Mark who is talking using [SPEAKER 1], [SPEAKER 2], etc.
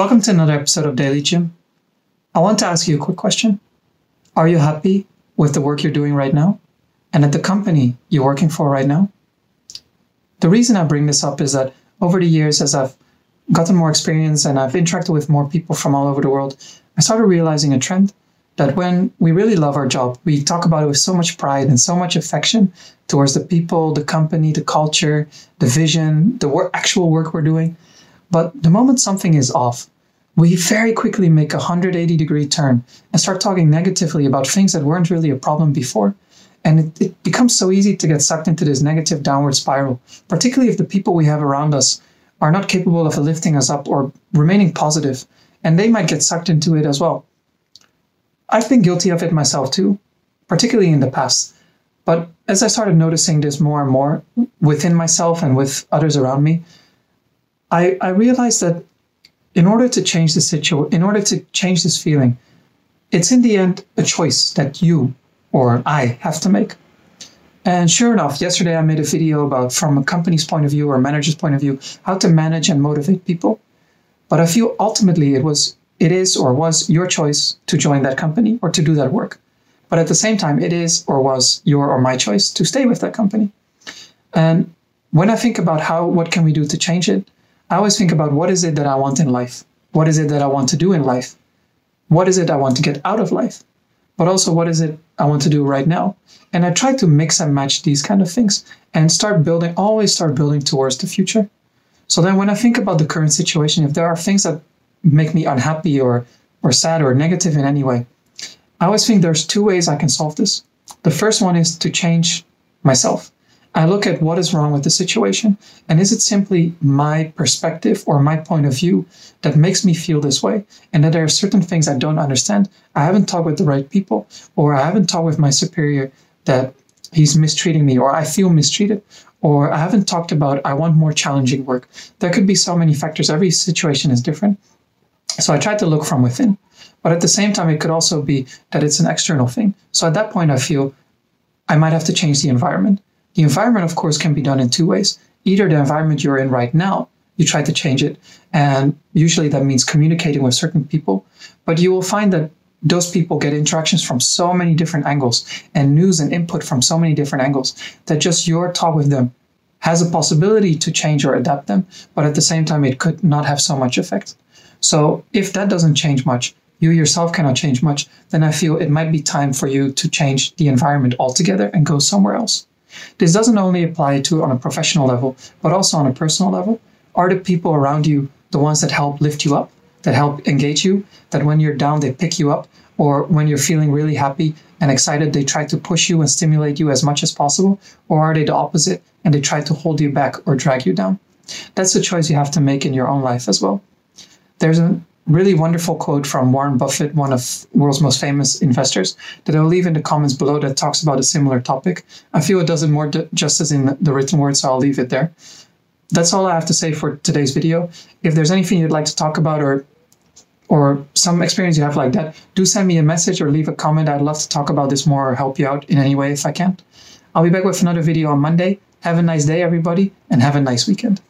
[SPEAKER 1] Welcome to another episode of Daily Jim. I want to ask you a quick question. Are you happy with the work you're doing right now and at the company you're working for right now? The reason I bring this up is that over the years, as I've gotten more experience and I've interacted with more people from all over the world, I started realizing a trend that when we really love our job, we talk about it with so much pride and so much affection towards the people, the company, the culture, the vision, the work, actual work we're doing. But the moment something is off, we very quickly make a 180 degree turn and start talking negatively about things that weren't really a problem before. And it, it, becomes so easy to get sucked into this negative downward spiral, particularly if the people we have around us are not capable of lifting us up or remaining positive, and they might get sucked into it as well. I've been guilty of it myself too, particularly in the past. But as I started noticing this more and more within myself and with others around me, I, I realized that in order to change the situation, in order to change this feeling, it's in the end a choice that you or I have to make. And sure enough, yesterday I made a video about, from a company's point of view or manager's point of view, how to manage and motivate people. But I feel ultimately it was, it is or was your choice to join that company or to do that work. But at the same time, it is or was your or my choice to stay with that company. And when I think about how, what can we do to change it, I always think about what is it that I want in life? What is it that I want to do in life? What is it I want to get out of life? But also, what is it I want to do right now? And I try to mix and match these kind of things and start building, always start building towards the future. So then when I think about the current situation, if there are things that make me unhappy or, or sad or negative in any way, I always think there's two ways I can solve this. The first one is to change myself. I look at what is wrong with the situation. And is it simply my perspective or my point of view that makes me feel this way? And that there are certain things I don't understand. I haven't talked with the right people, or I haven't talked with my superior that he's mistreating me, or I feel mistreated, or I haven't talked about I want more challenging work. There could be so many factors. Every situation is different. So I tried to look from within. But at the same time, it could also be that it's an external thing. So at that point, I feel I might have to change the environment. The environment, of course, can be done in two ways. Either the environment you're in right now, you try to change it, and usually that means communicating with certain people, but you will find that those people get interactions from so many different angles and news and input from so many different angles that just your talk with them has a possibility to change or adapt them, but at the same time, it could not have so much effect. So if that doesn't change much, you yourself cannot change much, then I feel it might be time for you to change the environment altogether and go somewhere else. This doesn't only apply to on a professional level, but also on a personal level. Are the people around you the ones that help lift you up, that help engage you, that when you're down, they pick you up, or when you're feeling really happy and excited, they try to push you and stimulate you as much as possible? Or are they the opposite and they try to hold you back or drag you down? That's a choice you have to make in your own life as well. There's a really wonderful quote from Warren Buffett, one of world's most famous investors, that I'll leave in the comments below that talks about a similar topic. I feel it does it more justice in the written word, so I'll leave it there. That's all I have to say for today's video. If there's anything you'd like to talk about or or some experience you have like that, do send me a message or leave a comment. I'd love to talk about this more or help you out in any way if I can. I'll be back with another video on Monday. Have a nice day, everybody, and have a nice weekend.